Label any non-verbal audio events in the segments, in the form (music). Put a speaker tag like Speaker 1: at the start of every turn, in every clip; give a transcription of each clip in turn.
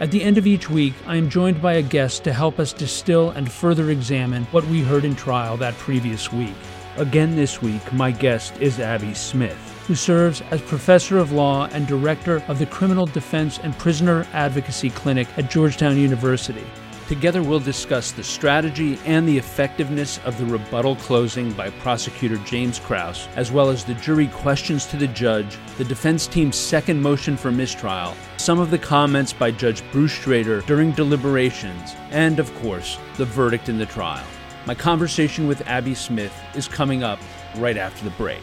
Speaker 1: At the end of each week, I am joined by a guest to help us distill and further examine what we heard in trial that previous week. Again this week, my guest is Abby Smith, who serves as professor of law and director of the Criminal Defense and Prisoner Advocacy Clinic at Georgetown University. Together, we'll discuss the strategy and the effectiveness of the rebuttal closing by prosecutor James Kraus, as well as the jury questions to the judge, the defense team's second motion for mistrial, some of the comments by Judge Bruce Schroeder during deliberations, and, of course, the verdict in the trial. My conversation with Abby Smith is coming up right after the break.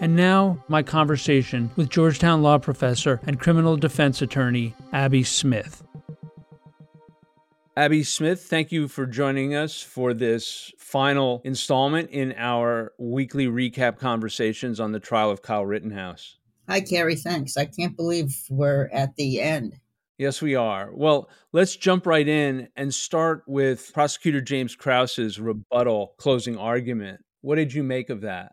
Speaker 1: And now, my conversation with Georgetown law professor and criminal defense attorney Abby Smith. Abby Smith, thank you for joining us for this final installment in our weekly recap conversations on the trial of Kyle Rittenhouse.
Speaker 2: Hi, Carrie. Thanks. I can't believe we're at the end.
Speaker 1: Yes, we are. Well, let's jump right in and start with prosecutor James Kraus's rebuttal closing argument. What did you make of that?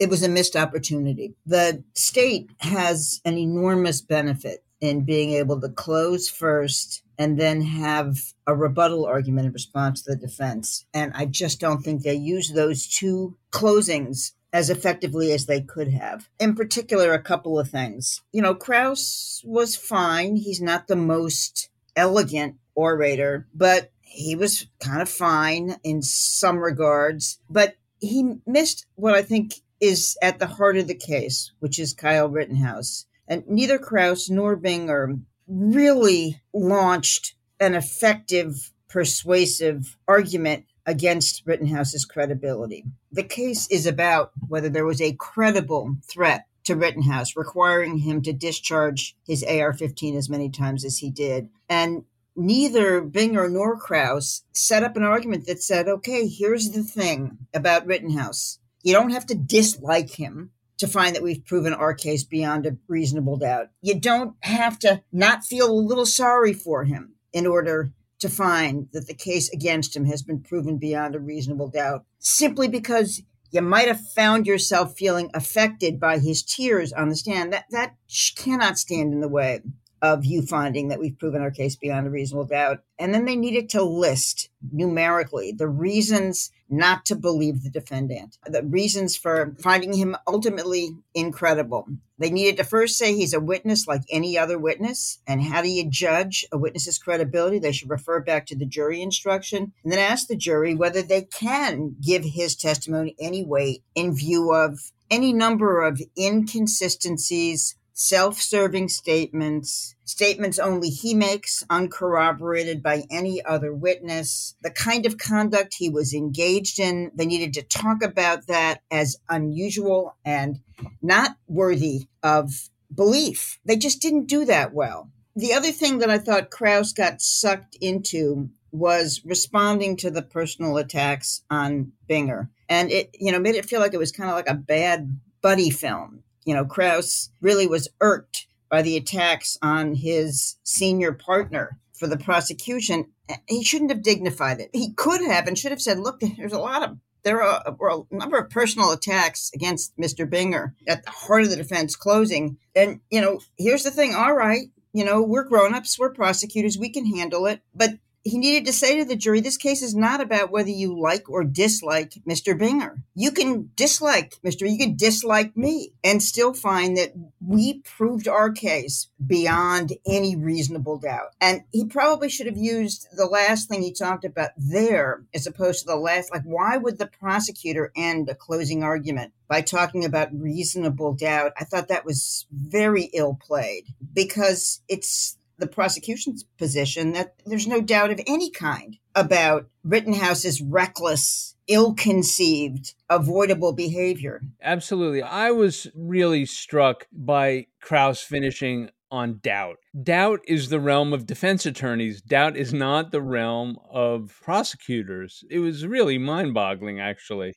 Speaker 2: It was a missed opportunity. The state has an enormous benefit in being able to close first and then have a rebuttal argument in response to the defense. And I just don't think they use those two closings as effectively as they could have. In particular, a couple of things. You know, Kraus was fine. He's not the most elegant orator, but he was kind of fine in some regards. But he missed what I think is at the heart of the case, which is Kyle Rittenhouse. And neither Kraus nor Binger really launched an effective, persuasive argument against Rittenhouse's credibility. The case is about whether there was a credible threat to Rittenhouse, requiring him to discharge his AR 15 as many times as he did. And neither Binger nor Kraus set up an argument that said, okay, here's the thing about Rittenhouse. You don't have to dislike him to find that we've proven our case beyond a reasonable doubt. You don't have to not feel a little sorry for him in order to find that the case against him has been proven beyond a reasonable doubt, simply because you might have found yourself feeling affected by his tears on the stand. That that cannot stand in the way of you finding that we've proven our case beyond a reasonable doubt. And then they needed to list numerically the reasons not to believe the defendant, the reasons for finding him ultimately incredible. They needed to first say he's a witness like any other witness. And how do you judge a witness's credibility? They should refer back to the jury instruction and then ask the jury whether they can give his testimony any weight in view of any number of inconsistencies self serving statements, statements only he makes, uncorroborated by any other witness, the kind of conduct he was engaged in. They needed to talk about that as unusual and not worthy of belief. They just didn't do that well. The other thing that I thought Kraus got sucked into was responding to the personal attacks on Binger. And it, you know, made it feel like it was kind of like a bad buddy film you know, Kraus really was irked by the attacks on his senior partner for the prosecution. He shouldn't have dignified it. He could have and should have said, look, there's a lot of there are, were a number of personal attacks against Mr. Binger at the heart of the defense closing. And, you know, here's the thing. All right, you know, we're grown-ups, we're prosecutors, we can handle it. But he needed to say to the jury, this case is not about whether you like or dislike Mr. Binger. You can dislike Mr. You can dislike me and still find that we proved our case beyond any reasonable doubt. And he probably should have used the last thing he talked about there as opposed to the last. Like, why would the prosecutor end a closing argument by talking about reasonable doubt? I thought that was very ill played because it's the prosecution's position that there's no doubt of any kind about Rittenhouse's reckless, ill conceived, avoidable behavior.
Speaker 1: Absolutely. I was really struck by Kraus finishing on doubt. Doubt is the realm of defense attorneys. Doubt is not the realm of prosecutors. It was really mind boggling, actually.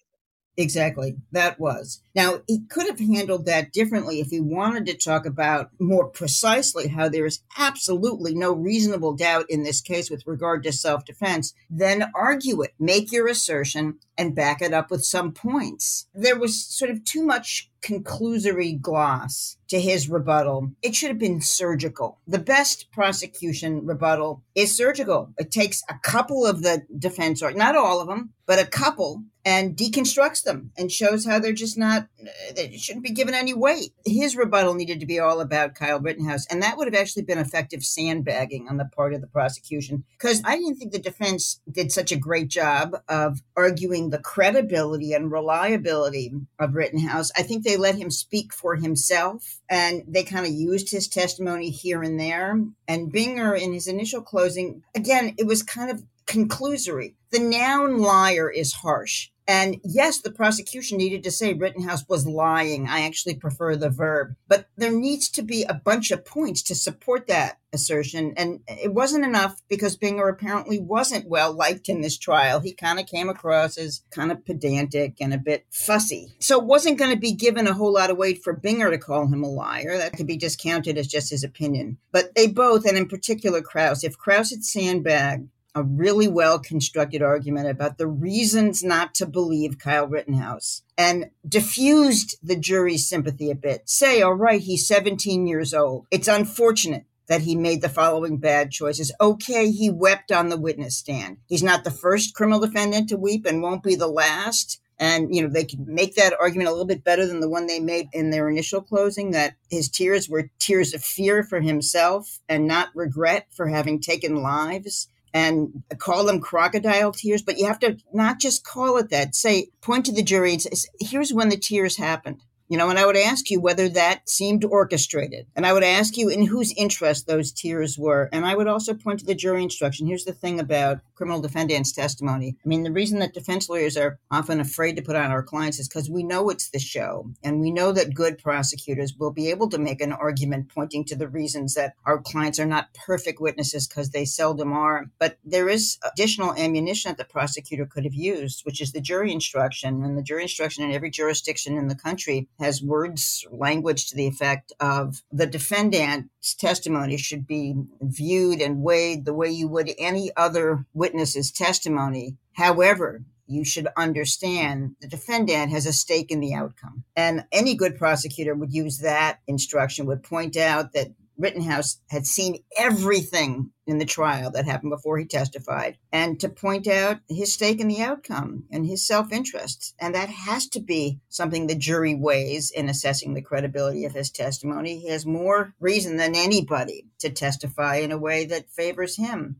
Speaker 2: Exactly. That was. Now, he could have handled that differently if he wanted to talk about more precisely how there is absolutely no reasonable doubt in this case with regard to self defense. Then argue it, make your assertion, and back it up with some points. There was sort of too much conclusory gloss to his rebuttal. It should have been surgical. The best prosecution rebuttal is surgical. It takes a couple of the defense, or not all of them, but a couple, and deconstructs them and shows how they're just not, Uh, they shouldn't be given any weight. His rebuttal needed to be all about Kyle Rittenhouse, and that would have actually been effective sandbagging on the part of the prosecution because I didn't think the defense did such a great job of arguing the credibility and reliability of Rittenhouse. I think they let him speak for himself and they kind of used his testimony here and there. And Binger, in his initial closing, again, it was kind of conclusory. The noun liar is harsh. And yes, the prosecution needed to say Rittenhouse was lying. I actually prefer the verb. But there needs to be a bunch of points to support that assertion. And it wasn't enough because Binger apparently wasn't well liked in this trial. He kind of came across as kind of pedantic and a bit fussy. So it wasn't going to be given a whole lot of weight for Binger to call him a liar. That could be discounted as just his opinion. But they both, and in particular Kraus, if Kraus had sandbagged a really well constructed argument about the reasons not to believe Kyle Rittenhouse and diffused the jury's sympathy a bit. Say, all right, he's 17 years old. It's unfortunate that he made the following bad choices. Okay, he wept on the witness stand. He's not the first criminal defendant to weep and won't be the last. And, you know, they could make that argument a little bit better than the one they made in their initial closing that his tears were tears of fear for himself and not regret for having taken lives and call them crocodile tears, but you have to not just call it that. Say, point to the jury and say, here's when the tears happened. You know, and I would ask you whether that seemed orchestrated. And I would ask you in whose interest those tears were. And I would also point to the jury instruction. Here's the thing about criminal defendant's testimony. I mean, the reason that defense lawyers are often afraid to put on our clients is because we know it's the show. And we know that good prosecutors will be able to make an argument pointing to the reasons that our clients are not perfect witnesses because they seldom are. But there is additional ammunition that the prosecutor could have used, which is the jury instruction. And the jury instruction in every jurisdiction in the country has words, language to the effect of the defendant's testimony should be viewed and weighed the way you would any other witness's testimony. However, you should understand the defendant has a stake in the outcome. And any good prosecutor would use that instruction, would point out that Rittenhouse had seen everything in the trial that happened before he testified and to point out his stake in the outcome and his self interest. And that has to be something the jury weighs in assessing the credibility of his testimony. He has more reason than anybody to testify in a way that favors him.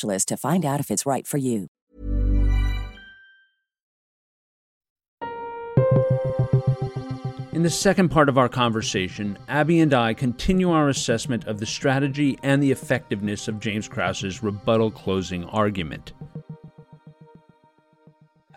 Speaker 3: to find out if it's right for you.
Speaker 1: In the second part of our conversation, Abby and I continue our assessment of the strategy and the effectiveness of James Kraus's rebuttal closing argument.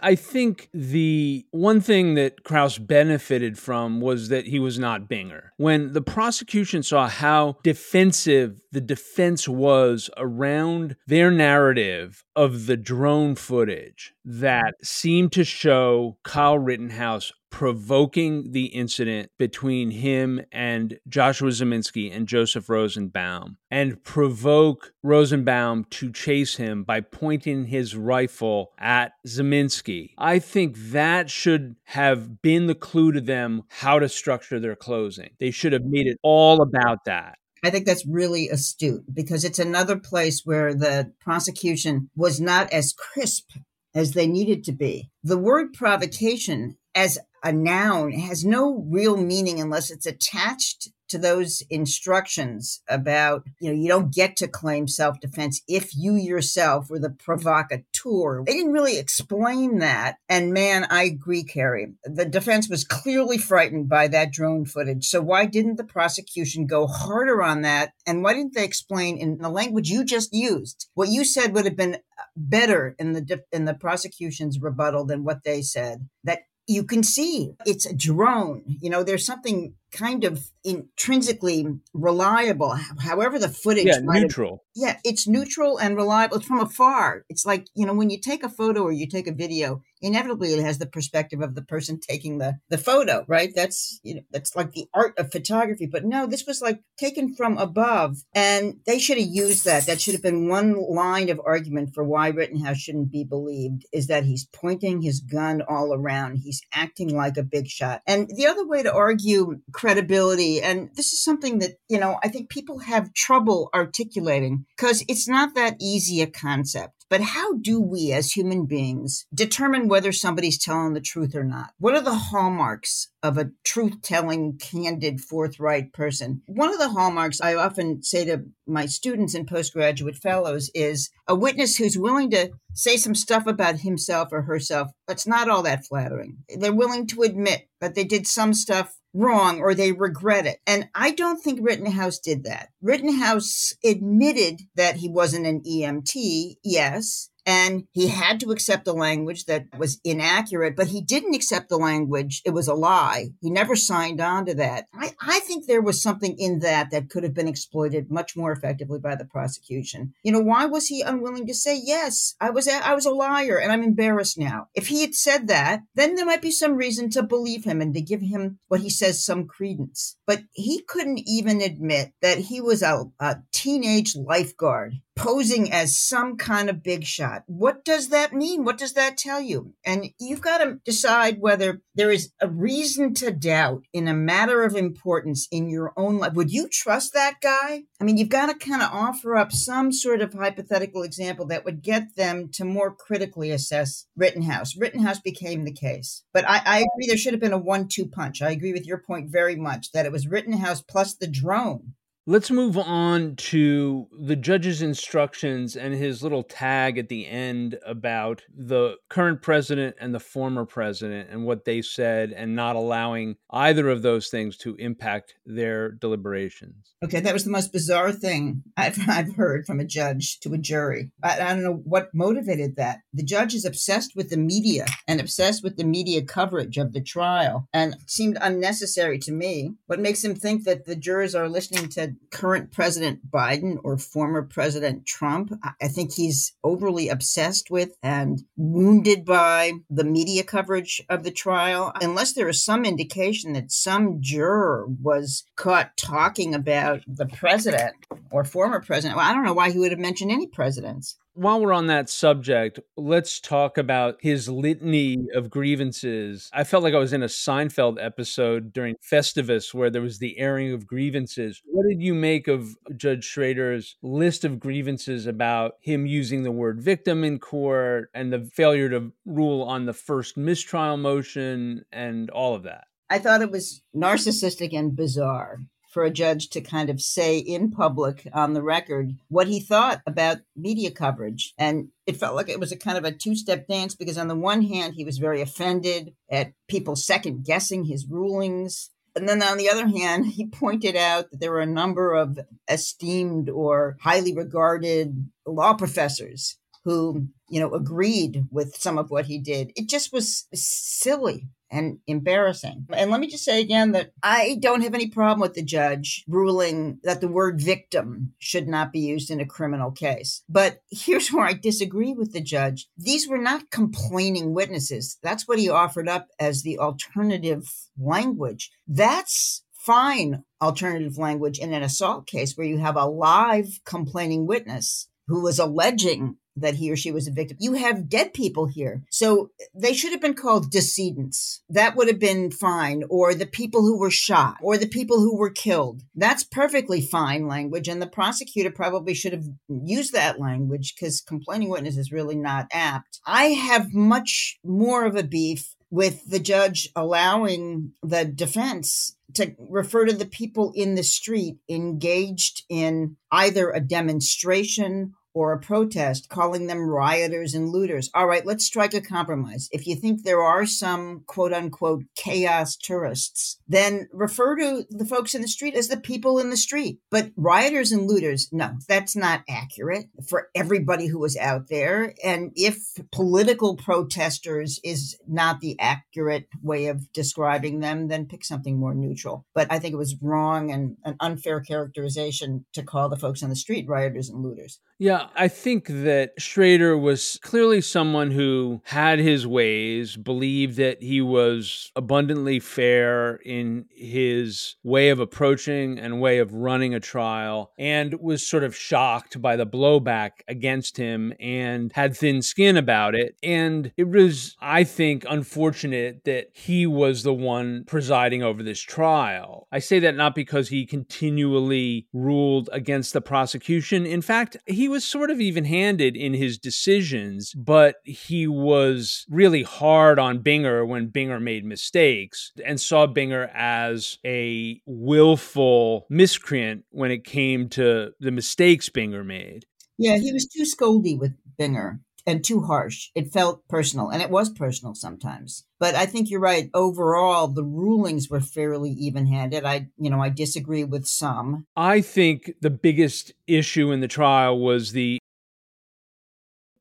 Speaker 1: I think the one thing that Kraus benefited from was that he was not Binger. When the prosecution saw how defensive the defense was around their narrative of the drone footage that seemed to show Kyle Rittenhouse provoking the incident between him and Joshua Ziminski and Joseph Rosenbaum and provoke Rosenbaum to chase him by pointing his rifle at Ziminski. I think that should have been the clue to them how to structure their closing. They should have made it all about that.
Speaker 2: I think that's really astute because it's another place where the prosecution was not as crisp as they needed to be. The word provocation as a noun has no real meaning unless it's attached to those instructions about, you know, you don't get to claim self defense if you yourself were the provocateur. They didn't really explain that. And man, I agree, Carrie. The defense was clearly frightened by that drone footage. So why didn't the prosecution go harder on that? And why didn't they explain in the language you just used? What you said would have been better in the in the prosecution's rebuttal than what they said. That you can see it's a drone. You know, there's something kind of intrinsically reliable. However, the footage,
Speaker 1: yeah, neutral. Have,
Speaker 2: yeah, it's neutral and reliable. It's from afar. It's like you know when you take a photo or you take a video, inevitably it has the perspective of the person taking the the photo, right? That's you know that's like the art of photography. But no, this was like taken from above, and they should have used that. That should have been one line of argument for why Rittenhouse shouldn't be believed is that he's pointing his gun all around. He's acting like a big shot. And the other way to argue credibility. And this is something that, you know, I think people have trouble articulating because it's not that easy a concept. But how do we as human beings determine whether somebody's telling the truth or not? What are the hallmarks of a truth telling, candid, forthright person? One of the hallmarks I often say to my students and postgraduate fellows is a witness who's willing to say some stuff about himself or herself, it's not all that flattering. They're willing to admit that they did some stuff wrong or they regret it. And I don't think Rittenhouse did that. Rittenhouse admitted that he wasn't an EMT, yes, and he had to accept the language that was inaccurate, but he didn't accept the language. It was a lie. He never signed on to that. I, I think there was something in that that could have been exploited much more effectively by the prosecution. You know, why was he unwilling to say, yes, I was, a, I was a liar and I'm embarrassed now? If he had said that, then there might be some reason to believe him and to give him what he says some credence. But he couldn't even admit that he was a, a teenage lifeguard posing as some kind of big shot. What does that mean? What does that tell you? And you've got to decide whether there is a reason to doubt in a matter of importance in your own life. Would you trust that guy? I mean, you've got to kind of offer up some sort of hypothetical example that would get them to more critically assess Rittenhouse. Rittenhouse became the case. But I, I agree there should have been a one two punch. I agree with your point very much that it was Rittenhouse plus the drone
Speaker 1: Let's move on to the judge's instructions and his little tag at the end about the current president and the former president and what they said and not allowing either of those things to impact their deliberations.
Speaker 2: Okay, that was the most bizarre thing I've, (laughs) I've heard from a judge to a jury. I, I don't know what motivated that. The judge is obsessed with the media and obsessed with the media coverage of the trial and seemed unnecessary to me. What makes him think that the jurors are listening to current President Biden or former President Trump. I think he's overly obsessed with and wounded by the media coverage of the trial. Unless there is some indication that some juror was caught talking about the president or former president, well, I don't know why he would have mentioned any presidents
Speaker 1: While we're on that subject, let's talk about his litany of grievances. I felt like I was in a Seinfeld episode during Festivus where there was the airing of grievances. What did you make of Judge Schroeder's list of grievances about him using the word victim in court and the failure to rule on the first mistrial motion and all of that?
Speaker 2: I thought it was narcissistic and bizarre for a judge to kind of say in public on the record what he thought about media coverage. And it felt like it was a kind of a two step dance because, on the one hand, he was very offended at people second guessing his rulings. And then on the other hand, he (laughs) pointed out that there were a number of esteemed or highly regarded law professors who, you know, agreed with some of what he did. It just was silly and embarrassing. And let me just say again that I don't have any problem with the judge ruling that the word victim should not be used in a criminal case. But here's where I disagree with the judge. These were not complaining witnesses. That's what he offered up as the alternative language. That's fine alternative language in an assault case where you have a live complaining witness who was alleging that he or she was a victim. You have dead people here. So they should have been called decedents. That would have been fine. Or the people who were shot or the people who were killed. That's perfectly fine language. And the prosecutor probably should have used that language because complaining witness is really not apt. I have much more of a beef with the judge allowing the defense to refer to the people in the street engaged in either a demonstration or a protest, calling them rioters and looters. All right, let's strike a compromise. If you think there are some quote unquote chaos tourists, then refer to the folks in the street as the people in the street. But rioters and looters, no, that's not accurate for everybody who was out there. And if political protesters is not the accurate way of describing them, then pick something more neutral. But I think it was wrong and an unfair characterization to call the folks on the street rioters and looters.
Speaker 1: Yeah, I think that Schroeder was clearly someone who had his ways, believed that he was abundantly fair in his way of approaching and way of running a trial, and was sort of shocked by the blowback against him and had thin skin about it. And it was, I think, unfortunate that he was the one presiding over this trial. I say that not because he continually ruled against the prosecution. In fact, he was sort of even handed in his decisions, but he was really hard on Binger when Binger made mistakes and saw Binger as a willful miscreant when it came to the mistakes Binger made.
Speaker 2: Yeah, he was too scoldy with Binger and too harsh. It felt personal, and it was personal sometimes. But I think you're right. Overall, the rulings were fairly even-handed. I, you know, I disagree with some.
Speaker 1: I think the biggest issue in the trial was the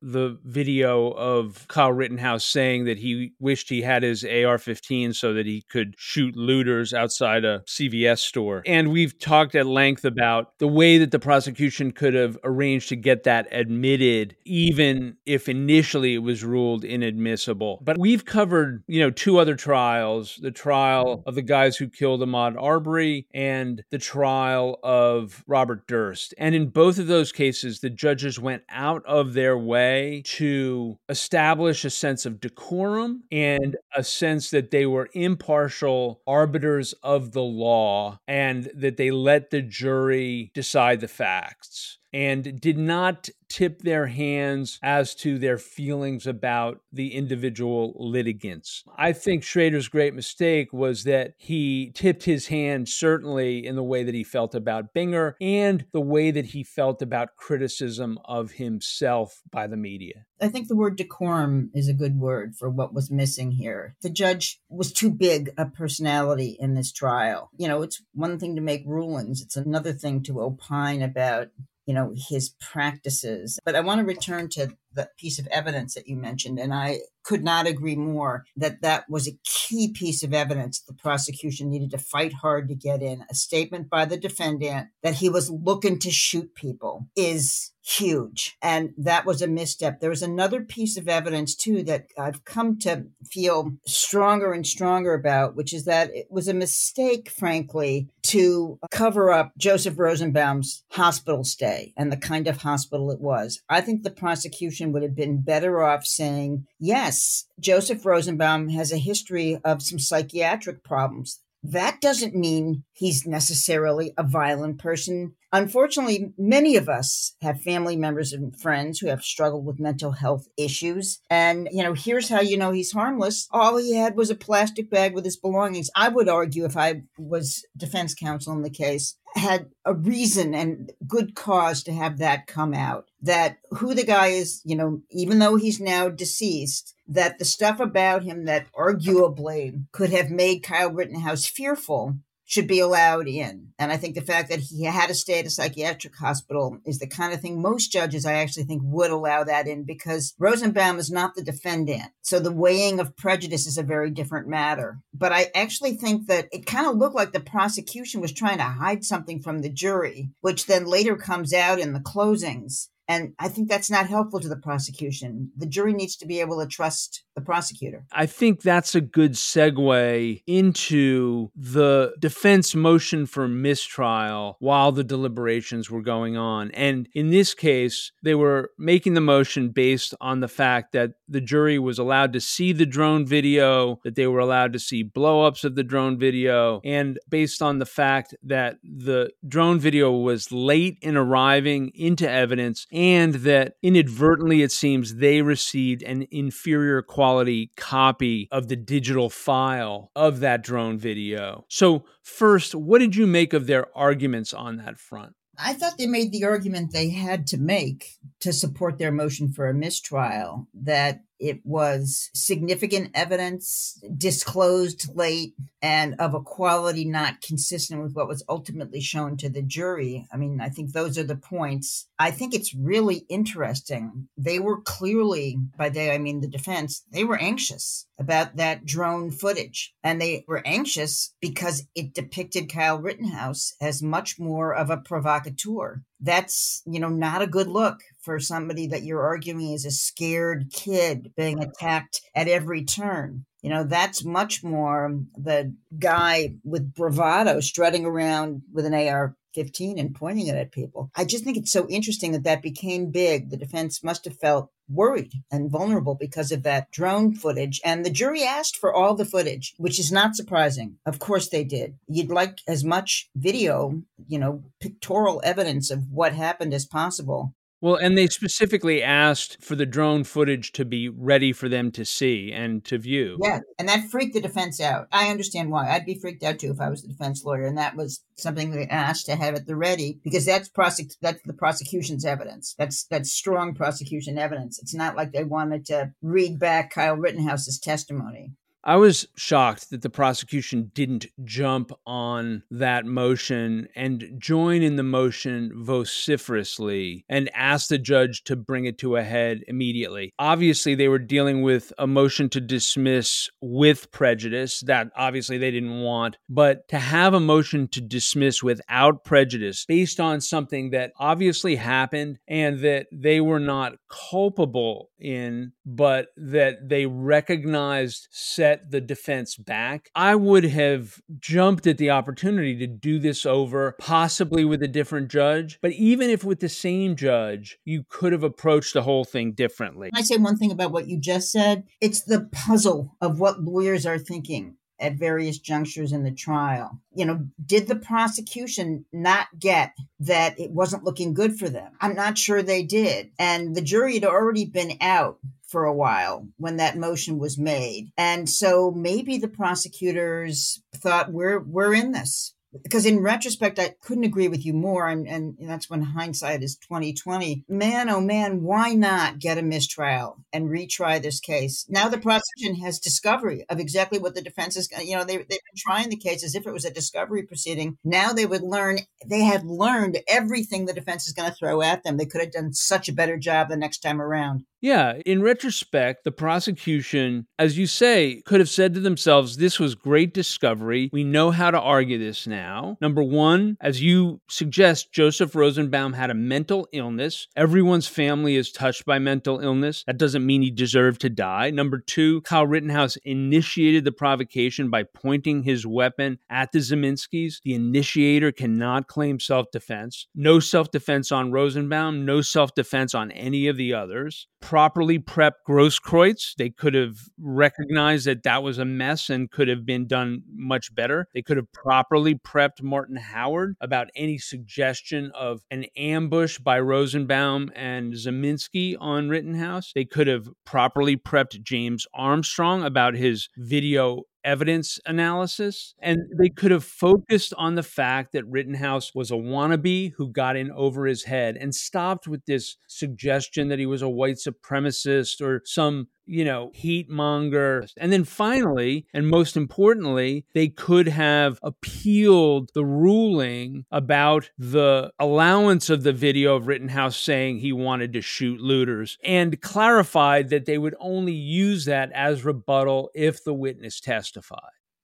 Speaker 1: the video of Kyle Rittenhouse saying that he wished he had his AR 15 so that he could shoot looters outside a CVS store. And we've talked at length about the way that the prosecution could have arranged to get that admitted, even if initially it was ruled inadmissible. But we've covered, you know, two other trials the trial of the guys who killed Ahmaud Arbery and the trial of Robert Durst. And in both of those cases, the judges went out of their way way to establish a sense of decorum and a sense that they were impartial arbiters of the law and that they let the jury decide the facts and did not tip their hands as to their feelings about the individual litigants. I think Schroeder's great mistake was that he tipped his hand certainly in the way that he felt about Binger and the way that he felt about criticism of himself by the media.
Speaker 2: I think the word decorum is a good word for what was missing here. The judge was too big a personality in this trial. You know, it's one thing to make rulings, it's another thing to opine about you know his practices. But i want to return to the piece of evidence that you mentioned and i could not agree more that that was a key piece of evidence the prosecution needed to fight hard to get in a statement by the defendant that he was looking to shoot people is huge. And that was a misstep. There was another piece of evidence, too, that I've come to feel stronger and stronger about, which is that it was a mistake, frankly, to cover up Joseph Rosenbaum's hospital stay and the kind of hospital it was. I think the prosecution would have been better off saying, yes, Joseph Rosenbaum has a history of some psychiatric problems that doesn't mean he's necessarily a violent person. Unfortunately, many of us have family members and friends who have struggled with mental health issues. And, you know, here's how you know he's harmless. All he had was a plastic bag with his belongings. I would argue, if I was defense counsel in the case, had a reason and good cause to have that come out. That who the guy is, you know, even though he's now deceased, that the stuff about him that arguably could have made Kyle Rittenhouse fearful should be allowed in. And I think the fact that he had to stay at a psychiatric hospital is the kind of thing most judges, I actually think, would allow that in because Rosenbaum is not the defendant. So the weighing of prejudice is a very different matter. But I actually think that it kind of looked like the prosecution was trying to hide something from the jury, which then later comes out in the closings. And I think that's not helpful to the prosecution. The jury needs to be able to trust the prosecutor.
Speaker 1: I think that's a good segue into the defense motion for mistrial while the deliberations were going on. And in this case, they were making the motion based on the fact that the jury was allowed to see the drone video, that they were allowed to see blowups of the drone video, and based on the fact that the drone video was late in arriving into evidence and that inadvertently, it seems, they received an inferior quality copy of the digital file of that drone video. So, first, what did you make of their arguments on that front?
Speaker 2: I thought they made the argument they had to make to support their motion for a mistrial that it was significant evidence disclosed late and of a quality not consistent with what was ultimately shown to the jury. I mean, I think those are the points. I think it's really interesting. They were clearly, by they, I mean the defense, they were anxious about that drone footage. And they were anxious because it depicted Kyle Rittenhouse as much more of a provocateur that's you know not a good look for somebody that you're arguing is a scared kid being attacked at every turn you know that's much more the guy with bravado strutting around with an ar 15 and pointing it at people. I just think it's so interesting that that became big. The defense must have felt worried and vulnerable because of that drone footage. And the jury asked for all the footage, which is not surprising. Of course they did. You'd like as much video, you know, pictorial evidence of what happened as possible.
Speaker 1: Well, and they specifically asked for the drone footage to be ready for them to see and to view.
Speaker 2: Yeah, and that freaked the defense out. I understand why. I'd be freaked out too if I was the defense lawyer, and that was something they asked to have at the ready because that's prosec- that's the prosecution's evidence. That's that's strong prosecution evidence. It's not like they wanted to read back Kyle Rittenhouse's testimony.
Speaker 1: I was shocked that the prosecution didn't jump on that motion and join in the motion vociferously and ask the judge to bring it to a head immediately. Obviously, they were dealing with a motion to dismiss with prejudice that obviously they didn't want, but to have a motion to dismiss without prejudice based on something that obviously happened and that they were not culpable in, but that they recognized set the defense back, I would have jumped at the opportunity to do this over, possibly with a different judge. But even if with the same judge, you could have approached the whole thing differently.
Speaker 2: I say one thing about what you just said. It's the puzzle of what lawyers are thinking at various junctures in the trial. You know, did the prosecution not get that it wasn't looking good for them? I'm not sure they did. And the jury had already been out for a while when that motion was made. And so maybe the prosecutors thought we're we're in this because in retrospect i couldn't agree with you more and, and that's when hindsight is 2020 man oh man why not get a mistrial and retry this case? Now the prosecution has discovery of exactly what the defense is you know they, they've been trying the case as if it was a discovery proceeding. Now they would learn they have learned everything the defense is going to throw at them. They could have done such a better job the next time around.
Speaker 1: Yeah, in retrospect, the prosecution, as you say, could have said to themselves, This was great discovery. We know how to argue this now now. Number one, as you suggest, Joseph Rosenbaum had a mental illness. Everyone's family is touched by mental illness. That doesn't mean he deserved to die. Number two, Kyle Rittenhouse initiated the provocation by pointing his weapon at the Ziminskis. The initiator cannot claim self defense. No self defense on Rosenbaum, no self defense on any of the others. Properly prepped Grosskreutz. They could have recognized that that was a mess and could have been done much better. They could have properly prepped Martin Howard about any suggestion of an ambush by Rosenbaum and Ziminski on Rittenhouse. They could have properly prepped James Armstrong about his video evidence analysis. And they could have focused on the fact that Rittenhouse was a wannabe who got in over his head and stopped with this suggestion that he was a white supremacist or some you know, heat monger. And then finally, and most importantly, they could have appealed the ruling about the allowance of the video of Rittenhouse saying he wanted to shoot looters and clarified that they would only use that as rebuttal if the witness testified.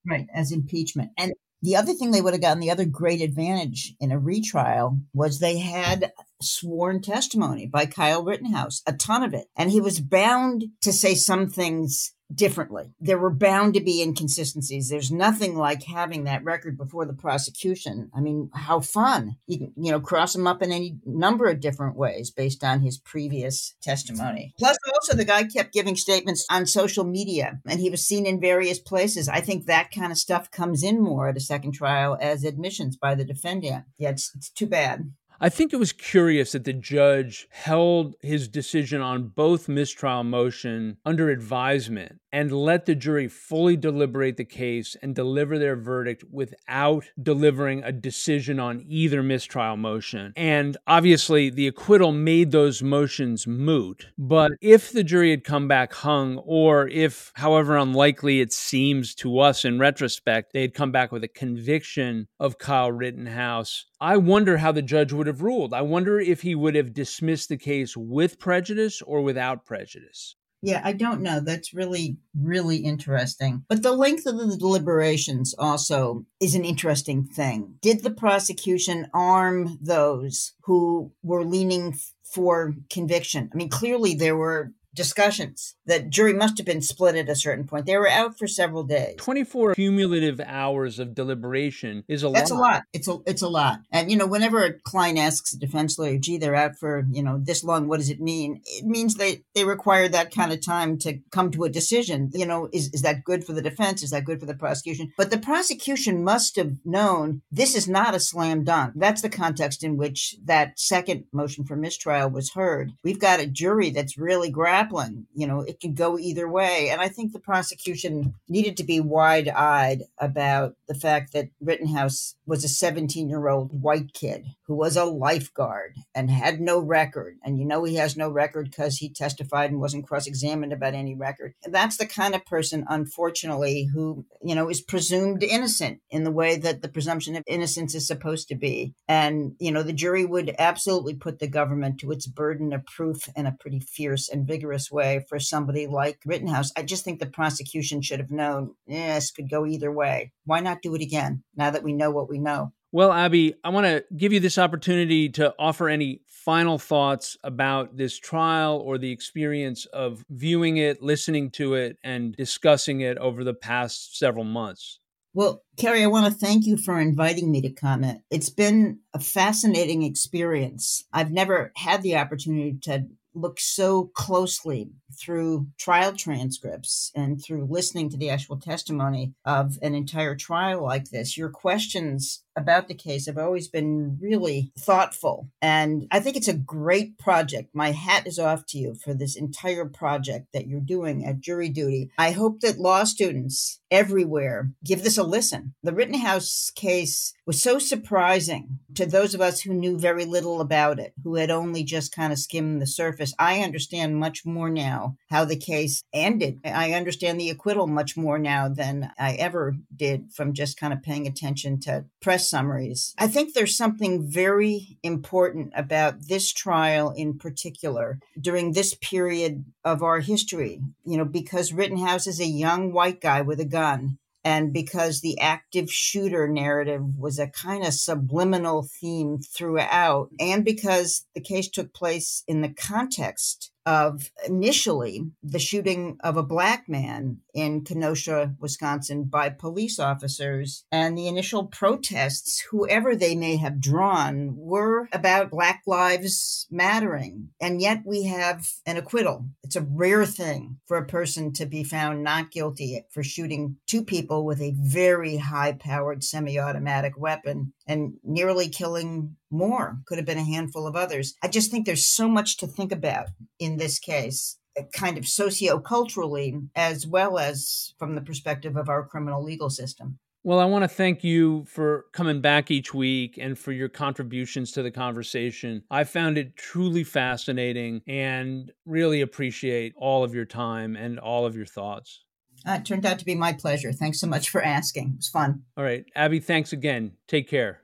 Speaker 2: Right, as impeachment. And the other thing they would have gotten, the other great advantage in a retrial was they had sworn testimony by Kyle Rittenhouse, a ton of it. And he was bound to say some things differently. There were bound to be inconsistencies. There's nothing like having that record before the prosecution. I mean, how fun. You can, you know, cross him up in any number of different ways based on his previous testimony. Plus, also, the guy kept giving statements on social media and he was seen in various places. I think that kind of stuff comes in more at a second trial as admissions by the defendant. Yeah, it's, it's too bad.
Speaker 1: I think it was curious that the judge held his decision on both mistrial motion under advisement and let the jury fully deliberate the case and deliver their verdict without delivering a decision on either mistrial motion. And obviously, the acquittal made those motions moot. But if the jury had come back hung, or if, however unlikely it seems to us in retrospect, they had come back with a conviction of Kyle Rittenhouse, I wonder how the judge would have ruled. I wonder if he would have dismissed the case with prejudice or without prejudice.
Speaker 2: Yeah, I don't know. That's really, really interesting. But the length of the deliberations also is an interesting thing. Did the prosecution arm those who were leaning for conviction? I mean, clearly there were discussions. The jury must have been split at a certain point. They were out for several days.
Speaker 1: 24 cumulative hours of deliberation is a lot.
Speaker 2: That's
Speaker 1: lot.
Speaker 2: a lot. It's a it's a lot. And you know, whenever a client asks a defense lawyer, "Gee, they're out for you know this long. What does it mean?" It means they they require that kind of time to come to a decision. You know, is is that good for the defense? Is that good for the prosecution? But the prosecution must have known this is not a slam dunk. That's the context in which that second motion for mistrial was heard. We've got a jury that's really grappling. You know, it could go either way. And I think the prosecution needed to be wide eyed about the fact that Rittenhouse was a 17 year old white kid who was a lifeguard and had no record. And you know, he has no record because he testified and wasn't cross examined about any record. And that's the kind of person, unfortunately, who, you know, is presumed innocent in the way that the presumption of innocence is supposed to be. And, you know, the jury would absolutely put the government to its burden of proof in a pretty fierce and vigorous way for somebody like Rittenhouse. I just think the prosecution should have known, this could go either way. Why not do it again now that we know what we know?
Speaker 1: Well, Abby, I want to give you this opportunity to offer any final thoughts about this trial or the experience of viewing it, listening to it, and discussing it over the past several months.
Speaker 2: Well, Carrie, I want to thank you for inviting me to comment. It's been a fascinating experience. I've never had the opportunity to look so closely through trial transcripts and through listening to the actual testimony of an entire trial like this. Your questions about the case have always been really thoughtful. And I think it's a great project. My hat is off to you for this entire project that you're doing at jury duty. I hope that law students everywhere give this a listen. The Rittenhouse case was so surprising to those of us who knew very little about it, who had only just kind of skimmed the surface. I understand much more now how the case ended. I understand the acquittal much more now than I ever did from just kind of paying attention to press summaries. I think there's something very important about this trial in particular during this period of our history, you know, because Rittenhouse is a young white guy with a gun And because the active shooter narrative was a kind of subliminal theme throughout, and because the case took place in the context of initially the shooting of a black man in Kenosha, Wisconsin by police officers. And the initial protests, whoever they may have drawn, were about Black Lives Mattering. And yet we have an acquittal. It's a rare thing for a person to be found not guilty for shooting two people with a very high powered semi automatic weapon and nearly killing more. Could have been a handful of others. I just think there's so much to think about in this case uh, kind of socio-culturally as well as from the perspective of our criminal legal system.
Speaker 1: Well, I want to thank you for coming back each week and for your contributions to the conversation. I found it truly fascinating and really appreciate all of your time and all of your thoughts.
Speaker 2: Uh, it turned out to be my pleasure. Thanks so much for asking. It was fun.
Speaker 1: All right. Abby, thanks again. Take care.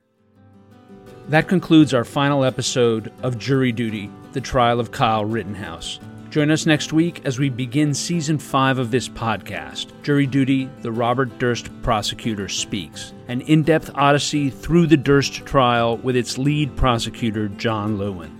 Speaker 1: That concludes our final episode of Jury Duty The Trial of Kyle Rittenhouse. Join us next week as we begin season five of this podcast, Jury Duty The Robert Durst Prosecutor Speaks, an in depth odyssey through the Durst trial with its lead prosecutor, John Lewin.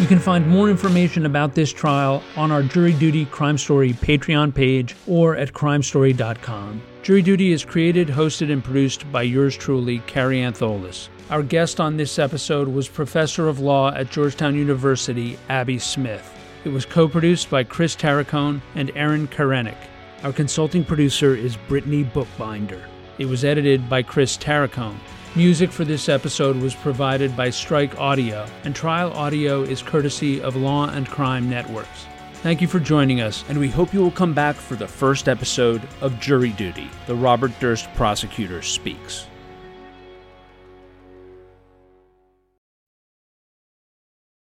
Speaker 1: You can find more information about this trial on our Jury Duty Crime Story Patreon page or at crimestory.com. Jury Duty is created, hosted, and produced by yours truly, Carrie Antholis. Our guest on this episode was Professor of Law at Georgetown University, Abbe Smith. It was co produced by Chris Tarracone and Aaron Karenik. Our consulting producer is Brittany Bookbinder. It was edited by Chris Tarracone. Music for this episode was provided by Strike Audio, and Trial Audio is courtesy of Law and Crime Networks. Thank you for joining us, and we hope you will come back for the first episode of Jury Duty The Robert Durst Prosecutor Speaks.